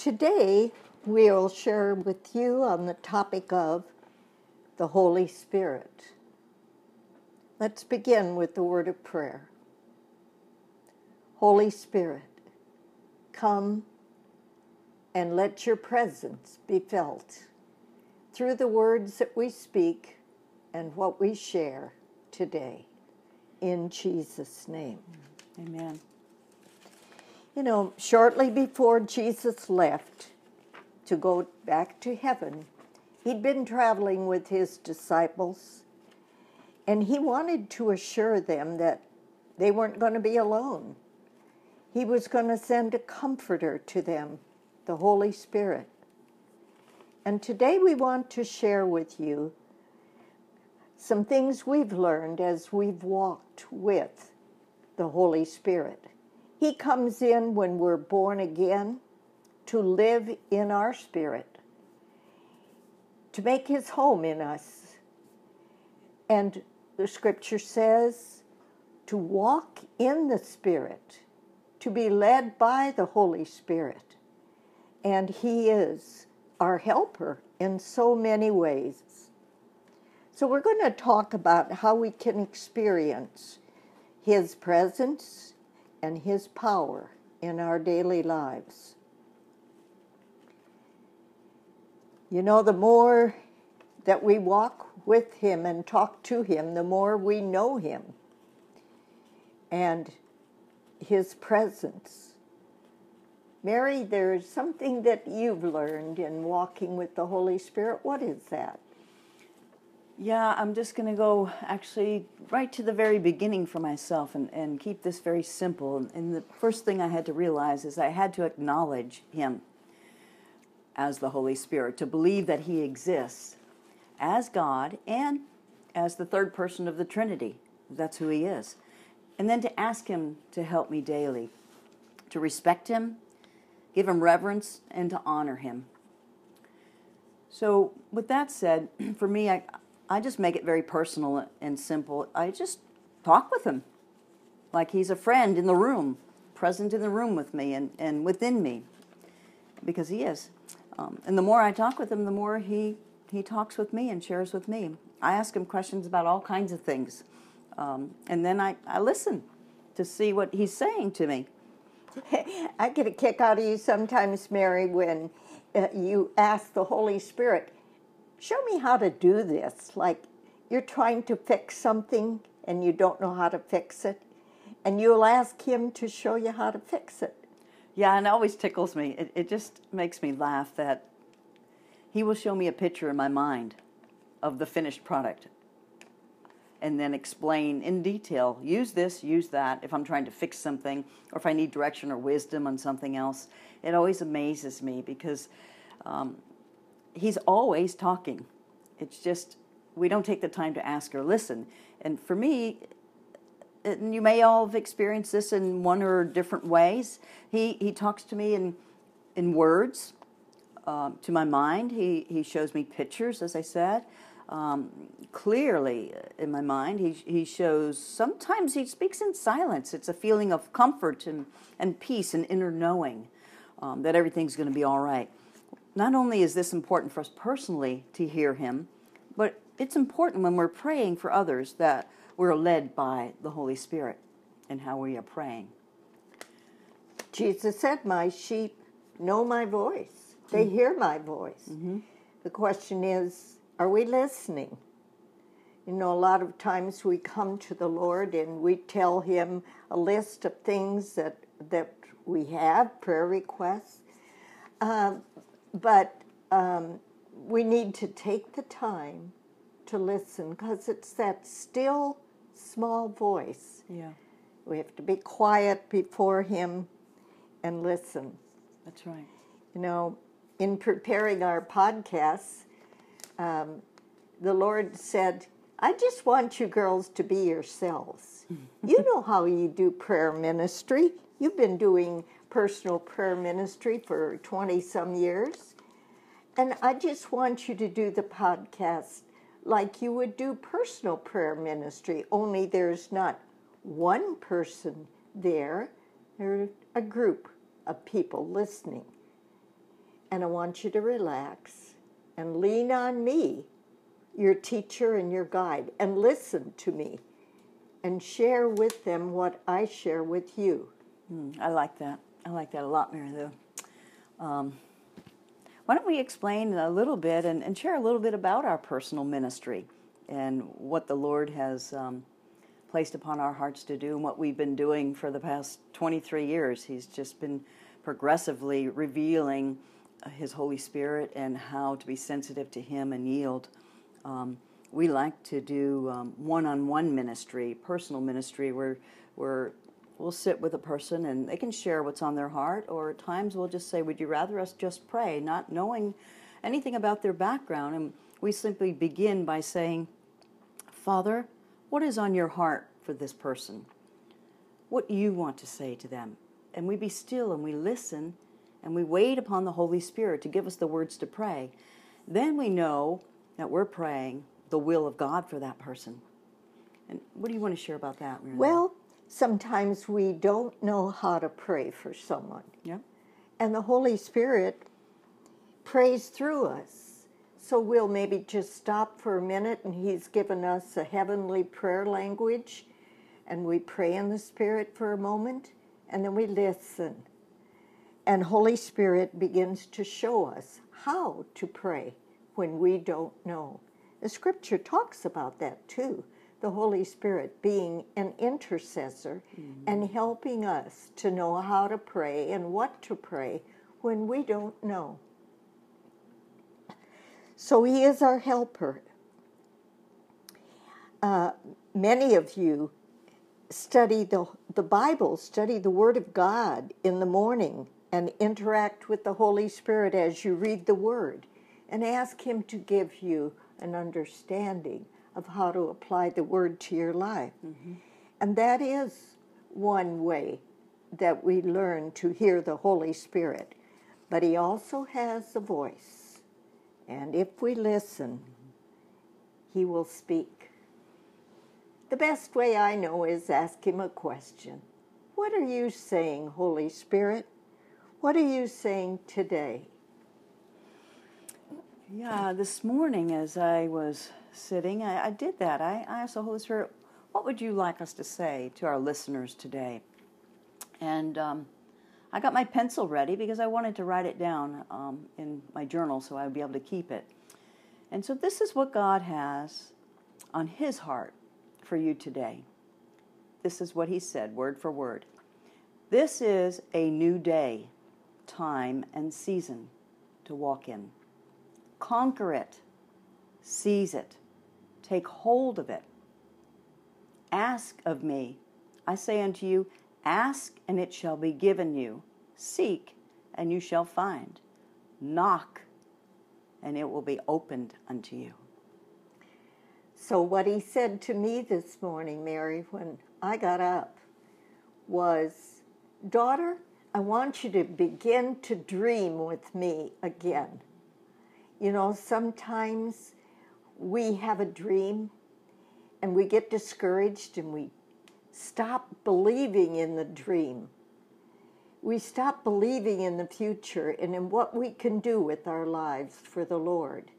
Today, we'll share with you on the topic of the Holy Spirit. Let's begin with the word of prayer. Holy Spirit, come and let your presence be felt through the words that we speak and what we share today. In Jesus' name. Amen. You know, shortly before Jesus left to go back to heaven, he'd been traveling with his disciples, and he wanted to assure them that they weren't going to be alone. He was going to send a comforter to them, the Holy Spirit. And today we want to share with you some things we've learned as we've walked with the Holy Spirit. He comes in when we're born again to live in our spirit, to make his home in us. And the scripture says to walk in the Spirit, to be led by the Holy Spirit. And he is our helper in so many ways. So, we're going to talk about how we can experience His presence and His power in our daily lives. You know, the more that we walk with Him and talk to Him, the more we know Him and His presence. Mary, there's something that you've learned in walking with the Holy Spirit. What is that? Yeah, I'm just going to go actually right to the very beginning for myself and, and keep this very simple. And the first thing I had to realize is I had to acknowledge Him as the Holy Spirit, to believe that He exists as God and as the third person of the Trinity. That's who He is. And then to ask Him to help me daily, to respect Him, give him reverence, and to honor him. So, with that said, for me, I, I just make it very personal and simple. I just talk with him like he's a friend in the room, present in the room with me and, and within me, because he is. Um, and the more I talk with him, the more he, he talks with me and shares with me. I ask him questions about all kinds of things. Um, and then I, I listen to see what he's saying to me. I get a kick out of you sometimes, Mary, when uh, you ask the Holy Spirit, show me how to do this. Like you're trying to fix something and you don't know how to fix it, and you'll ask Him to show you how to fix it. Yeah, and it always tickles me. It, it just makes me laugh that He will show me a picture in my mind of the finished product and then explain in detail use this, use that if I'm trying to fix something or if I need direction or wisdom on something else. It always amazes me because um, he's always talking. It's just we don't take the time to ask or listen. And for me, and you may all have experienced this in one or different ways. He he talks to me in in words, uh, to my mind. He he shows me pictures, as I said um, clearly in my mind. He, he shows, sometimes he speaks in silence. It's a feeling of comfort and, and peace and inner knowing um, that everything's going to be all right. Not only is this important for us personally to hear him, but it's important when we're praying for others that we're led by the Holy Spirit in how we are praying. Jesus said, My sheep know my voice, they mm-hmm. hear my voice. Mm-hmm. The question is, are we listening? You know, a lot of times we come to the Lord and we tell Him a list of things that that we have, prayer requests, um, but um, we need to take the time to listen because it's that still small voice. Yeah, we have to be quiet before Him and listen. That's right. You know, in preparing our podcasts um, the Lord said, I just want you girls to be yourselves. you know how you do prayer ministry. You've been doing personal prayer ministry for 20 some years. And I just want you to do the podcast like you would do personal prayer ministry, only there's not one person there, there's a group of people listening. And I want you to relax and lean on me, your teacher and your guide, and listen to me and share with them what I share with you. Mm, I like that. I like that a lot, Mary Lou. Um, why don't we explain a little bit and, and, share a little bit about our personal ministry and what the Lord has um, placed upon our hearts to do and what we've been doing for the past 23 years? He's just been progressively revealing uh, His Holy Spirit and how to be sensitive to Him and yield. Um, we like to do one on one ministry, personal ministry, where, where we'll sit with a person and they can share what's on their heart, or at times we'll just say, Would you rather us just pray, not knowing anything about their background? And we simply begin by saying, Father, what is on your heart for this person? What do you want to say to them? And we be still and we listen and we wait upon the Holy Spirit to give us the words to pray. Then we know that we're praying the will of God for that person. And what do you want to share about that, Mary? Well, sometimes we don't know how to pray for someone. Yeah. And the Holy Spirit prays through us. So we'll maybe just stop for a minute and He's given us a heavenly prayer language and we pray in the Spirit for a moment and then we listen. And Holy Spirit begins to show us how to pray when we don't know. The scripture talks about that too. The Holy Spirit being an intercessor mm-hmm. and helping us to know how to pray and what to pray when we don't know. So He is our helper. Uh, many of you study the, the Bible, study the Word of God in the morning, and interact with the Holy Spirit as you read the Word, and ask Him to give you an understanding of how to apply the word to your life. Mm-hmm. And that is one way that we learn to hear the Holy Spirit. But He also has a voice. And if we listen, He will speak. The best way I know is ask Him a question What are you saying, Holy Spirit? What are you saying today? Yeah, this morning as I was sitting, I, I did that. I, I, asked the Holy Spirit, what would you like us to say to our listeners today? And um, I got my pencil ready because I wanted to write it down um, in my journal so I would be able to keep it. And so this is what God has on His heart for you today. This is what He said, word for word. This is a new day, time, and season to walk in. Conquer it. Seize it. Take hold of it. Ask of me. I say unto you, Ask, and it shall be given you. Seek, and you shall find. Knock, and it will be opened unto you. So, what he said to me this morning, Mary, when I got up, was Daughter, I want you to begin to dream with me again. You know, sometimes we have a dream and we get discouraged and we stop believing in the dream. We stop believing in the future and in what we can do with our lives for the Lord.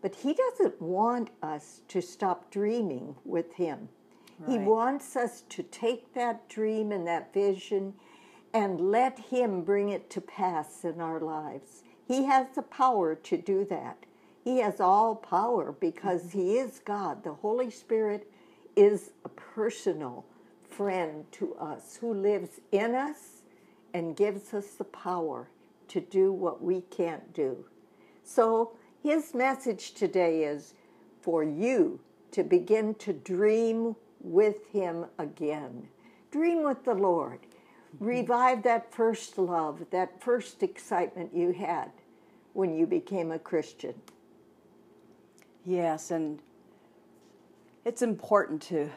But He doesn't want us to stop dreaming with Him. Right. He wants us to take that dream and that vision and let Him bring it to pass in our lives. He has the power to do that. He has all power because mm-hmm. He is God. The Holy Spirit is a personal friend to us who lives in us and gives us the power to do what we can't do. So, His message today is for you to begin to dream with Him again. Dream with the Lord. Mm-hmm. Revive that first love, that first excitement you had when you became a Christian. Yes, and it's important to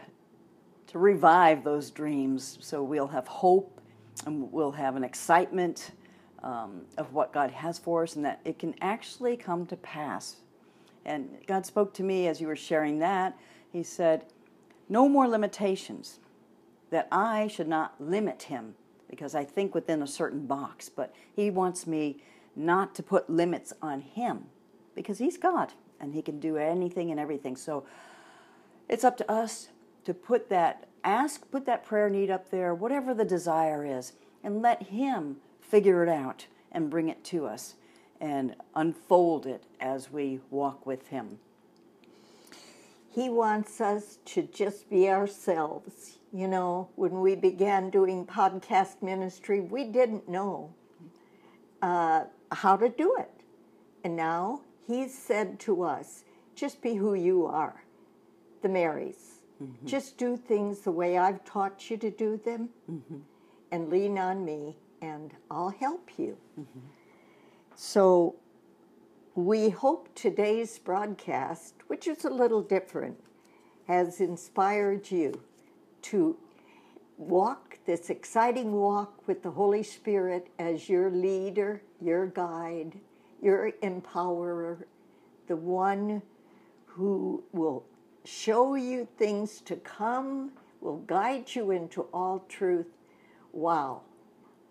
to revive those dreams so we'll have hope and we'll have an excitement um, of what God has for us and that it can actually come to pass. And God spoke to me as you were sharing that. He said, No more limitations, that I should not limit Him because I think within a certain box, but He wants me not to put limits on Him because He's God and He can do anything and everything. So it's up to us to put that, ask, put that prayer need up there, whatever the desire is, and let Him figure it out and bring it to us and unfold it as we walk with Him. He wants us to just be ourselves. You know, when we began doing podcast ministry, we didn't know uh, how to do it. And now He's said to us, just be who you are, the Marys. Mm-hmm. Just do things the way I've taught you to do them mm-hmm. and lean on me, and I'll help you. Mm-hmm. So we hope today's broadcast, which is a little different, has inspired you to walk this exciting walk with the Holy Spirit as your leader, your guide, your empowerer, the one who will show you things to come, will guide you into all truth. Wow,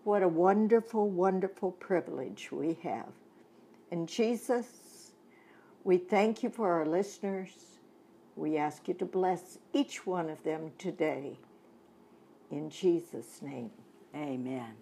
what a wonderful, wonderful privilege we have. And Jesus, we thank you for our listeners. We ask you to bless each one of them today. In Jesus' name, amen.